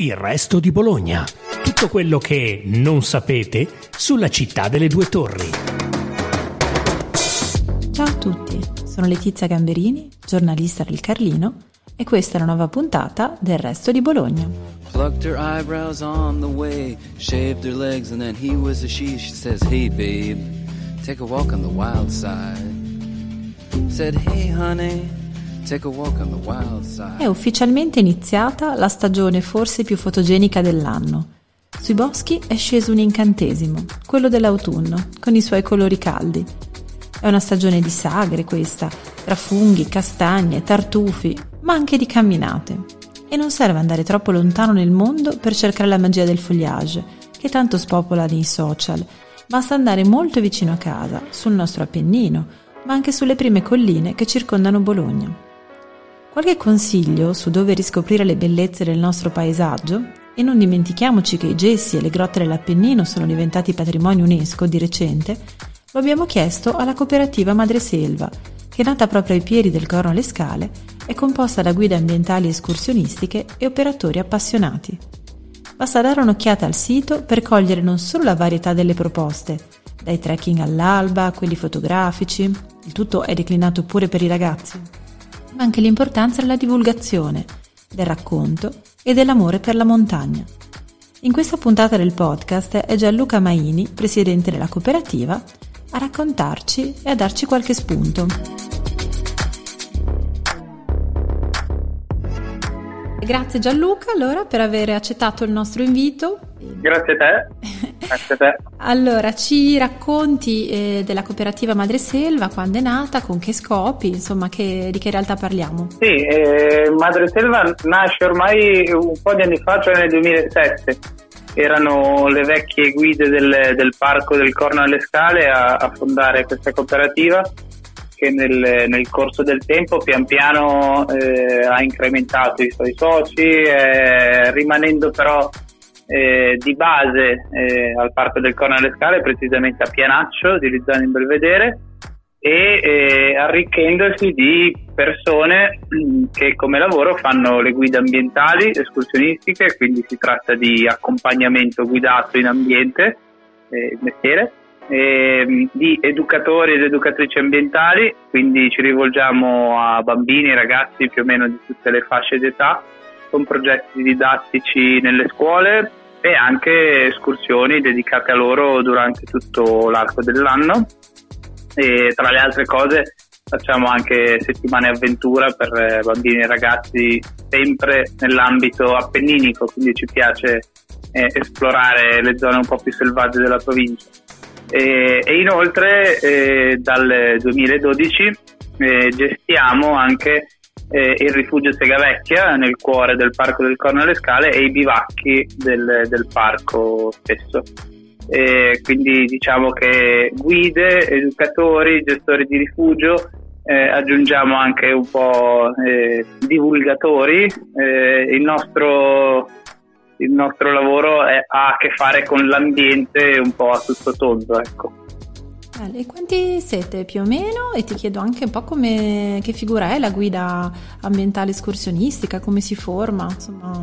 Il resto di Bologna. Tutto quello che non sapete sulla città delle due torri. Ciao a tutti, sono Letizia Gamberini, giornalista del Carlino, e questa è la nuova puntata del resto di Bologna. Plucked her eyebrows on the way, shaved her legs and then he was a she. She says, hey babe, take a walk on the wild side. Said, hey honey, è ufficialmente iniziata la stagione forse più fotogenica dell'anno. Sui boschi è sceso un incantesimo, quello dell'autunno, con i suoi colori caldi. È una stagione di sagre questa, tra funghi, castagne, tartufi, ma anche di camminate. E non serve andare troppo lontano nel mondo per cercare la magia del foliage, che tanto spopola nei social. Basta andare molto vicino a casa, sul nostro Appennino, ma anche sulle prime colline che circondano Bologna. Qualche consiglio su dove riscoprire le bellezze del nostro paesaggio? E non dimentichiamoci che i gessi e le grotte dell'Appennino sono diventati patrimonio UNESCO di recente, lo abbiamo chiesto alla cooperativa Madreselva, che nata proprio ai piedi del Corno alle Scale, è composta da guide ambientali escursionistiche e operatori appassionati. Basta dare un'occhiata al sito per cogliere non solo la varietà delle proposte, dai trekking all'alba a quelli fotografici, il tutto è declinato pure per i ragazzi, ma anche l'importanza della divulgazione, del racconto e dell'amore per la montagna. In questa puntata del podcast è Gianluca Maini, presidente della cooperativa, a raccontarci e a darci qualche spunto. Grazie Gianluca allora per aver accettato il nostro invito. Grazie a te. Grazie a te. allora, ci racconti eh, della cooperativa Madreselva, quando è nata, con che scopi, insomma, che, di che realtà parliamo? Sì, eh, Madreselva nasce ormai un po' di anni fa, cioè nel 2007. Erano le vecchie guide del, del Parco del Corno alle Scale a, a fondare questa cooperativa che nel, nel, corso del tempo pian piano eh, ha incrementato i suoi soci, eh, rimanendo però eh, di base eh, al Parco del Corno alle Scale, precisamente a Pianaccio di Lizzano in Belvedere, e eh, arricchendosi di persone mm, che come lavoro fanno le guide ambientali, escursionistiche, quindi si tratta di accompagnamento guidato in ambiente, eh, il mestiere, eh, di educatori ed educatrici ambientali, quindi ci rivolgiamo a bambini ragazzi più o meno di tutte le fasce d'età con progetti didattici nelle scuole e anche escursioni dedicate a loro durante tutto l'arco dell'anno e tra le altre cose facciamo anche settimane avventura per bambini e ragazzi sempre nell'ambito appenninico, quindi ci piace eh, esplorare le zone un po' più selvagge della provincia. E, e inoltre eh, dal 2012 eh, gestiamo anche eh, il rifugio Segavecchia nel cuore del Parco del Corno alle Scale e i bivacchi del, del parco stesso. E quindi diciamo che guide, educatori, gestori di rifugio, eh, aggiungiamo anche un po' eh, divulgatori. Eh, il nostro il nostro lavoro è, ha a che fare con l'ambiente un po' a tutto tondo. Ecco. E quanti siete più o meno? E ti chiedo anche un po' come, che figura è la guida ambientale escursionistica, come si forma? Insomma.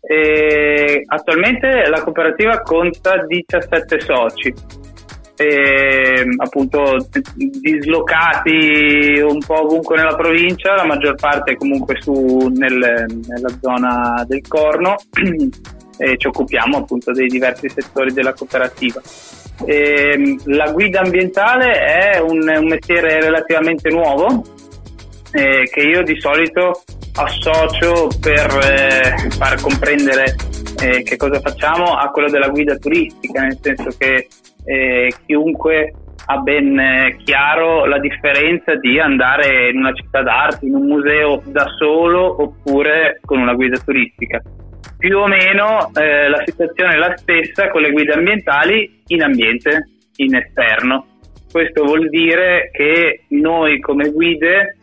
Eh, attualmente la cooperativa conta 17 soci eh, appunto dislocati un po' ovunque nella provincia, la maggior parte comunque su nel, nella zona del Corno e ci occupiamo appunto dei diversi settori della cooperativa. Eh, la guida ambientale è un, un mestiere relativamente nuovo eh, che io di solito associo per eh, far comprendere eh, che cosa facciamo a quello della guida turistica, nel senso che eh, chiunque ha ben eh, chiaro la differenza di andare in una città d'arte, in un museo da solo oppure con una guida turistica. Più o meno eh, la situazione è la stessa con le guide ambientali in ambiente, in esterno. Questo vuol dire che noi come guide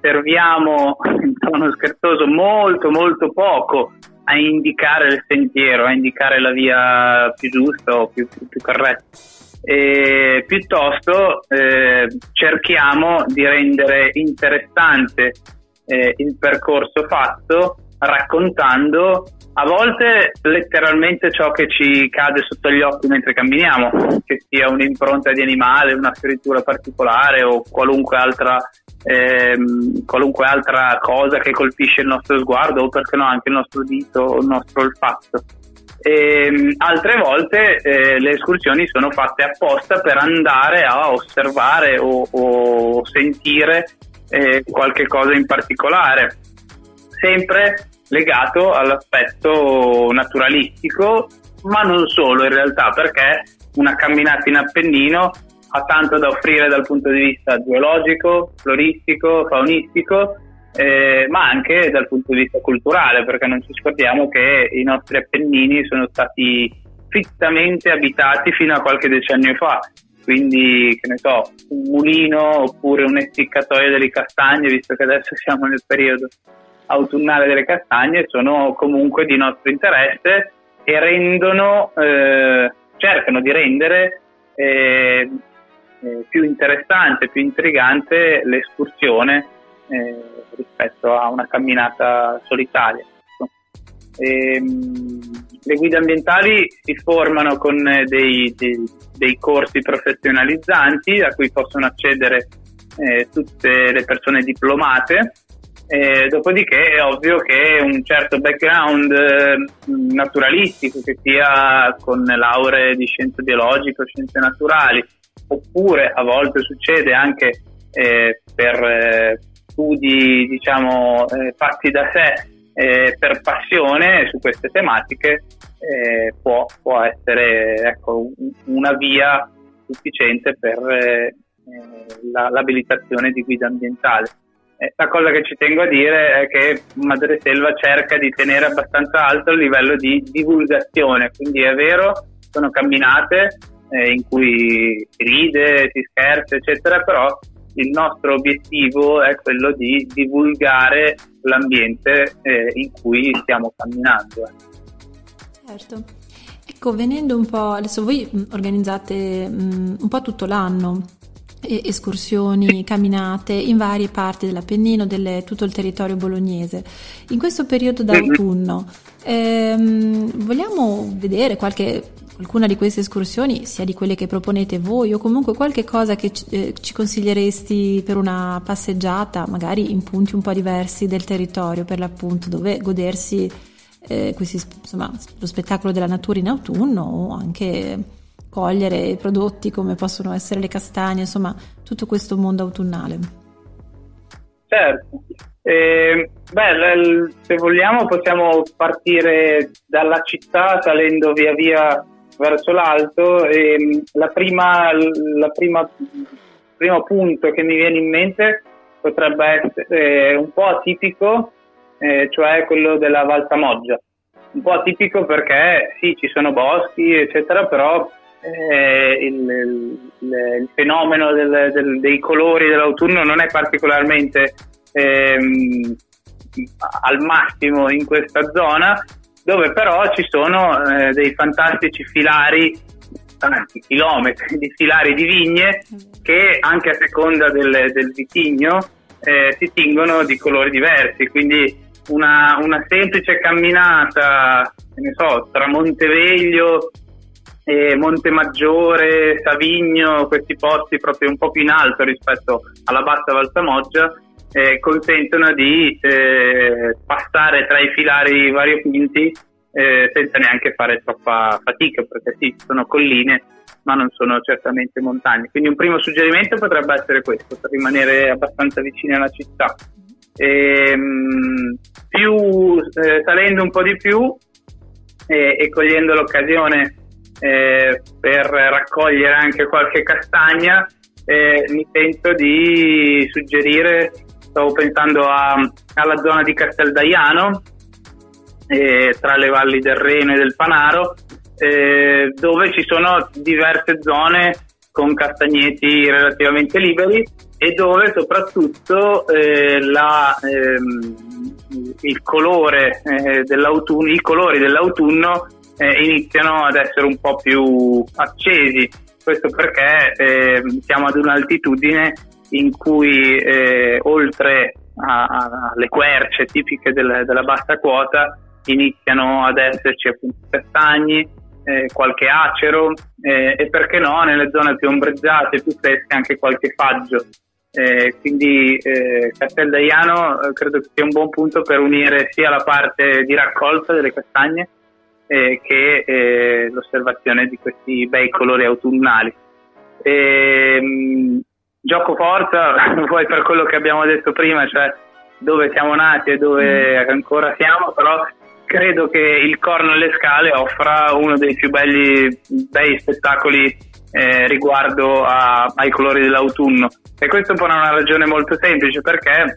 serviamo, in tono scherzoso, molto molto poco a indicare il sentiero, a indicare la via più giusta o più, più, più corretta. E piuttosto eh, cerchiamo di rendere interessante eh, il percorso fatto raccontando a volte letteralmente ciò che ci cade sotto gli occhi mentre camminiamo, che sia un'impronta di animale, una fioritura particolare o qualunque altra, ehm, qualunque altra cosa che colpisce il nostro sguardo o perché no anche il nostro dito o il nostro olfatto. E, ehm, altre volte eh, le escursioni sono fatte apposta per andare a osservare o, o sentire eh, qualche cosa in particolare, sempre legato all'aspetto naturalistico, ma non solo in realtà, perché una camminata in Appennino ha tanto da offrire dal punto di vista geologico, floristico, faunistico, eh, ma anche dal punto di vista culturale, perché non ci scordiamo che i nostri Appennini sono stati fittamente abitati fino a qualche decennio fa. Quindi, che ne so, un mulino oppure un essiccatoio delle castagne, visto che adesso siamo nel periodo autunnale delle castagne, sono comunque di nostro interesse e rendono, eh, cercano di rendere eh, eh, più interessante, più intrigante l'escursione eh, rispetto a una camminata solitaria. E, ehm, le guide ambientali si formano con dei, dei, dei corsi professionalizzanti a cui possono accedere eh, tutte le persone diplomate. Eh, dopodiché è ovvio che un certo background eh, naturalistico, che sia con lauree di scienze biologiche o scienze naturali, oppure a volte succede anche eh, per eh, studi diciamo, eh, fatti da sé per passione su queste tematiche può, può, essere ecco, una via sufficiente per la, l'abilitazione di guida ambientale. Eh, la cosa che ci tengo a dire è che Madre Selva cerca di tenere abbastanza alto il livello di divulgazione, quindi è vero, sono camminate eh, in cui si ride, si scherza, eccetera, però il nostro obiettivo è quello di divulgare l'ambiente eh, in cui stiamo camminando. Certo. Ecco, venendo un po', adesso voi mm, organizzate um, un po' tutto l'anno escursioni, camminate in varie parti dell'Appennino, delle, tutto il territorio bolognese. In questo periodo d'autunno ehm, vogliamo vedere qualche qualcuna di queste escursioni, sia di quelle che proponete voi o comunque qualche cosa che eh, ci consiglieresti per una passeggiata, magari in punti un po' diversi del territorio per l'appunto, dove godersi eh, questi, insomma, lo spettacolo della natura in autunno o anche cogliere prodotti come possono essere le castagne, insomma tutto questo mondo autunnale. Certo, eh, beh, se vogliamo possiamo partire dalla città salendo via via verso l'alto e mm, la prima, la prima, il primo punto che mi viene in mente potrebbe essere un po' atipico, eh, cioè quello della Valsamoggia. Un po' atipico perché sì, ci sono boschi, eccetera, però eh, il, il, il, fenomeno del, del, dei colori dell'autunno non è particolarmente ehm, al massimo in questa zona dove però ci sono eh, dei fantastici filari, tanti chilometri di filari di vigne che anche a seconda del, del vitigno eh, si tingono di colori diversi, quindi una, una semplice camminata, ne so, tra Monteveglio e Montemaggiore, Savigno, questi posti proprio un po' più in alto rispetto alla bassa Valsamoggia, eh, consentono di eh, passare tra i filari variopinti eh, senza neanche fare troppa fatica, perché sì, sono colline, ma non sono certamente montagne. Quindi un primo suggerimento potrebbe essere questo, per rimanere abbastanza vicini alla città. E, ehm, più, eh, salendo un po' di più e cogliendo l'occasione eh, per raccogliere anche qualche castagna, eh, mi sento di suggerire stavo pensando a, alla zona di Casteldaiano, eh, tra le valli del Reno e del Panaro, eh, dove ci sono diverse zone con castagneti relativamente liberi e dove soprattutto eh, la, ehm, colore, eh, i colori dell'autunno eh, iniziano ad essere un po' più accesi. Questo perché ehm, siamo ad un'altitudine in cui eh, oltre alle querce tipiche del, della bassa quota iniziano ad esserci appunto castagni, eh, qualche acero eh, e perché no nelle zone più ombreggiate, più fresche anche qualche faggio. Eh, quindi eh, Casteldaiano eh, credo sia un buon punto per unire sia la parte di raccolta delle castagne eh, che eh, l'osservazione di questi bei colori autunnali. E, ehm, gioco forza, poi per quello che abbiamo detto prima, cioè dove siamo nati e dove ancora siamo, però credo che il Corno alle Scale offra uno dei più belli bei spettacoli eh, riguardo a, ai colori dell'autunno e questo per una ragione molto semplice perché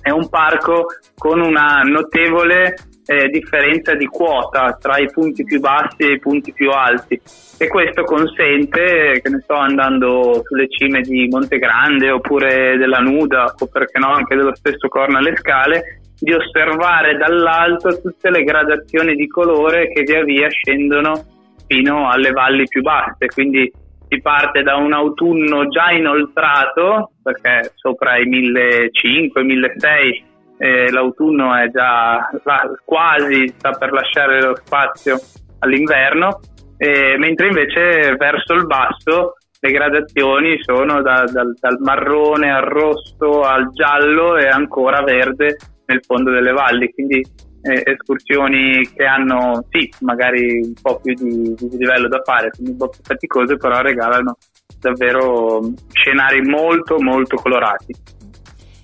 è un parco con una notevole eh, differenza di quota tra i punti più bassi e i punti più alti. E questo consente, che ne sto andando sulle cime di Monte Grande oppure della Nuda o perché no anche dello stesso Corno alle Scale, di osservare dall'alto tutte le gradazioni di colore che via via scendono fino alle valli più basse, quindi si parte da un autunno già inoltrato, perché sopra i 1500-1600 eh, l'autunno è già quasi sta per lasciare lo spazio all'inverno, eh, mentre invece verso il basso le gradazioni sono da, dal, dal, marrone al rosso al giallo e ancora verde nel fondo delle valli, quindi eh, escursioni che hanno sì magari un po' più di, di livello da fare, quindi un po' più faticose, però regalano davvero scenari molto molto colorati.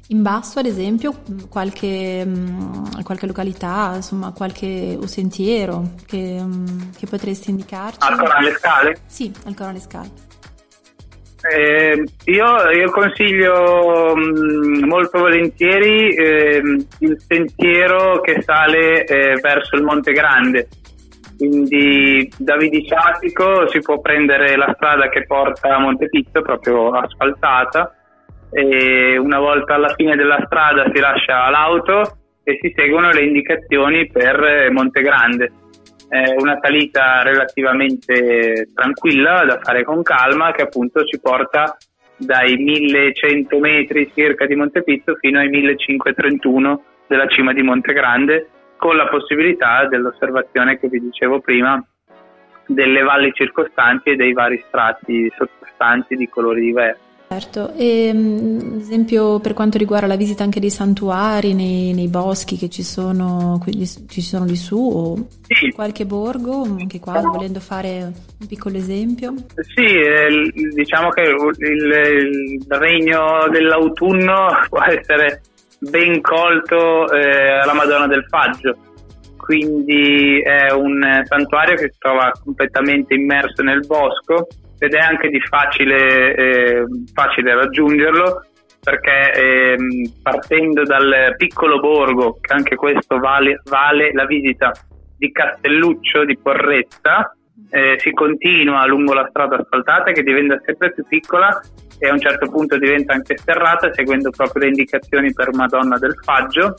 In basso, ad esempio, qualche, mm, qualche località, insomma, qualche sentiero che, mm, che potresti indicarci? Ancora alle scale? Sì, ancora alle scale. Eh, io, io, consiglio mm, molto volentieri eh, il sentiero che sale eh, verso il Monte Grande. Quindi da Vidiciatico si può prendere la strada che porta a Monte Pizzo, proprio asfaltata, e una volta alla fine della strada si lascia l'auto e si seguono le indicazioni per Monte Grande. È una salita relativamente tranquilla da fare con calma che appunto ci porta dai 1100 metri circa di Monte Pizzo fino ai 1531 della cima di Monte Grande con la possibilità dell'osservazione che vi dicevo prima delle valli circostanti e dei vari strati sottostanti di colori diversi. Certo, e mm, ad esempio per quanto riguarda la visita anche dei santuari nei, nei boschi che ci sono, ci sono lì su o sì. qualche borgo, anche qua volendo fare un piccolo esempio? Sì, eh, diciamo che il, il, regno dell'autunno può essere ben colto eh, alla Madonna del Faggio, quindi è un santuario che si trova completamente immerso nel bosco ed è anche di facile, eh, facile raggiungerlo perché eh, partendo dal piccolo borgo, che anche questo vale, vale la visita di Castelluccio di Porretta, eh, si continua lungo la strada asfaltata che diventa sempre più piccola e a un certo punto diventa anche sterrata seguendo proprio le indicazioni per Madonna del Faggio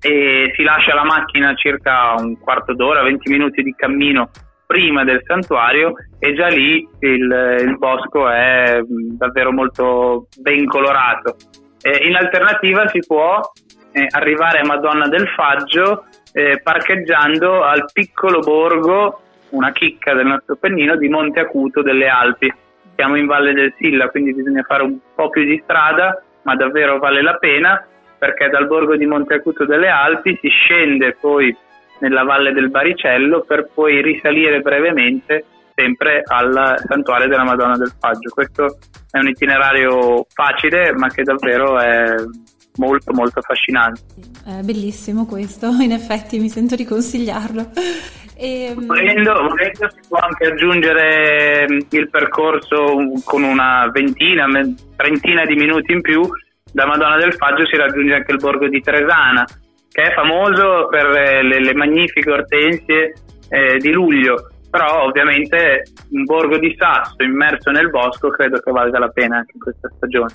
e si lascia la macchina circa un quarto d'ora, 20 minuti di cammino prima del santuario e già lì il, il bosco è davvero molto ben colorato. Eh, in alternativa si può eh, arrivare a Madonna del Faggio eh, parcheggiando al piccolo borgo, una chicca del nostro pennino, di Monte Acuto delle Alpi. Siamo in Valle del Silla, quindi bisogna fare un po' più di strada, ma davvero vale la pena perché dal borgo di Monte Acuto delle Alpi si scende poi nella valle del Baricello per poi risalire brevemente sempre al santuario della Madonna del Faggio. Questo è un itinerario facile ma che davvero è molto molto affascinante. È bellissimo questo, in effetti mi sento di consigliarlo. E... Volendo, volendo si può anche aggiungere il percorso con una ventina, trentina di minuti in più, da Madonna del Faggio si raggiunge anche il borgo di Tresana, che è famoso per eh, le, le magnifiche ortensie eh, di luglio, però ovviamente un borgo di sasso immerso nel bosco credo che valga la pena anche in questa stagione.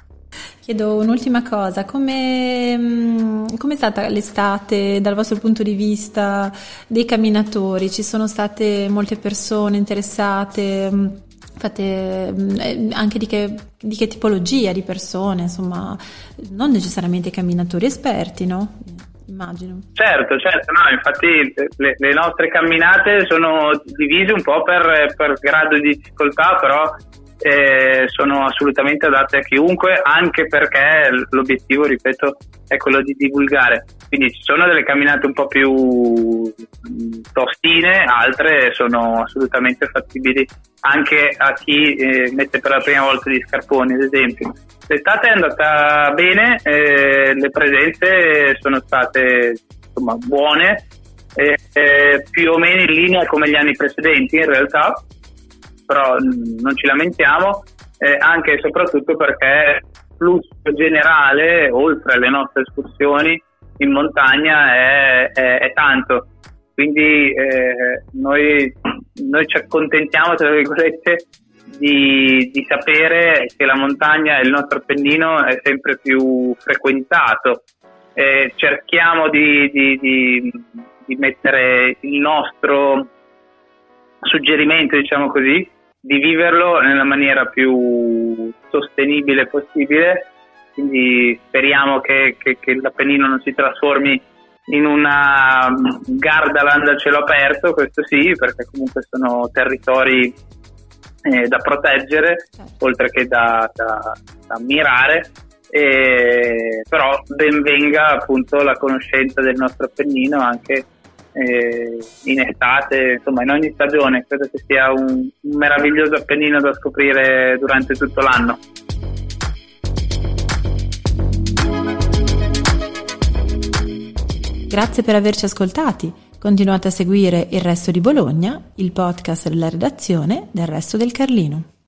Chiedo un'ultima cosa, come mm, è stata l'estate dal vostro punto di vista dei camminatori? Ci sono state molte persone interessate? Mm, Fate mm, anche di che, di che tipologia di persone, insomma, non necessariamente camminatori esperti, no? Immagino. Certo, certo, no, infatti le, le, nostre camminate sono divise un po' per, per grado di difficoltà, però eh, sono assolutamente adatte a chiunque, anche perché l'obiettivo, ripeto, è quello di divulgare. Quindi ci sono delle camminate un po' più mm, tostine, altre sono assolutamente fattibili anche a chi eh, mette per la prima volta gli scarponi, ad esempio. L'estate è andata bene, eh, le presenze sono state insomma, buone, eh, più o meno in linea come gli anni precedenti in realtà, però non ci lamentiamo, eh, anche e soprattutto perché il flusso generale, oltre alle nostre escursioni in montagna, è, è, è tanto. Quindi eh, noi, noi, ci accontentiamo, tra virgolette, di, di, sapere che la montagna e il nostro Appennino è sempre più frequentato. Eh, cerchiamo di, di, di, mettere il nostro suggerimento, diciamo così, di viverlo nella maniera più sostenibile possibile. Quindi speriamo che, che, che l'Appennino non si trasformi in una Gardaland a cielo aperto, questo sì, perché comunque sono territori eh, da proteggere, certo. oltre che da, da, da ammirare. E, però ben venga appunto la conoscenza del nostro Appennino anche eh, in estate, insomma in ogni stagione, credo che sia un, un meraviglioso Appennino da scoprire durante tutto l'anno. Grazie per averci ascoltati. Continuate a seguire Il Resto di Bologna, il podcast della redazione del Resto del Carlino.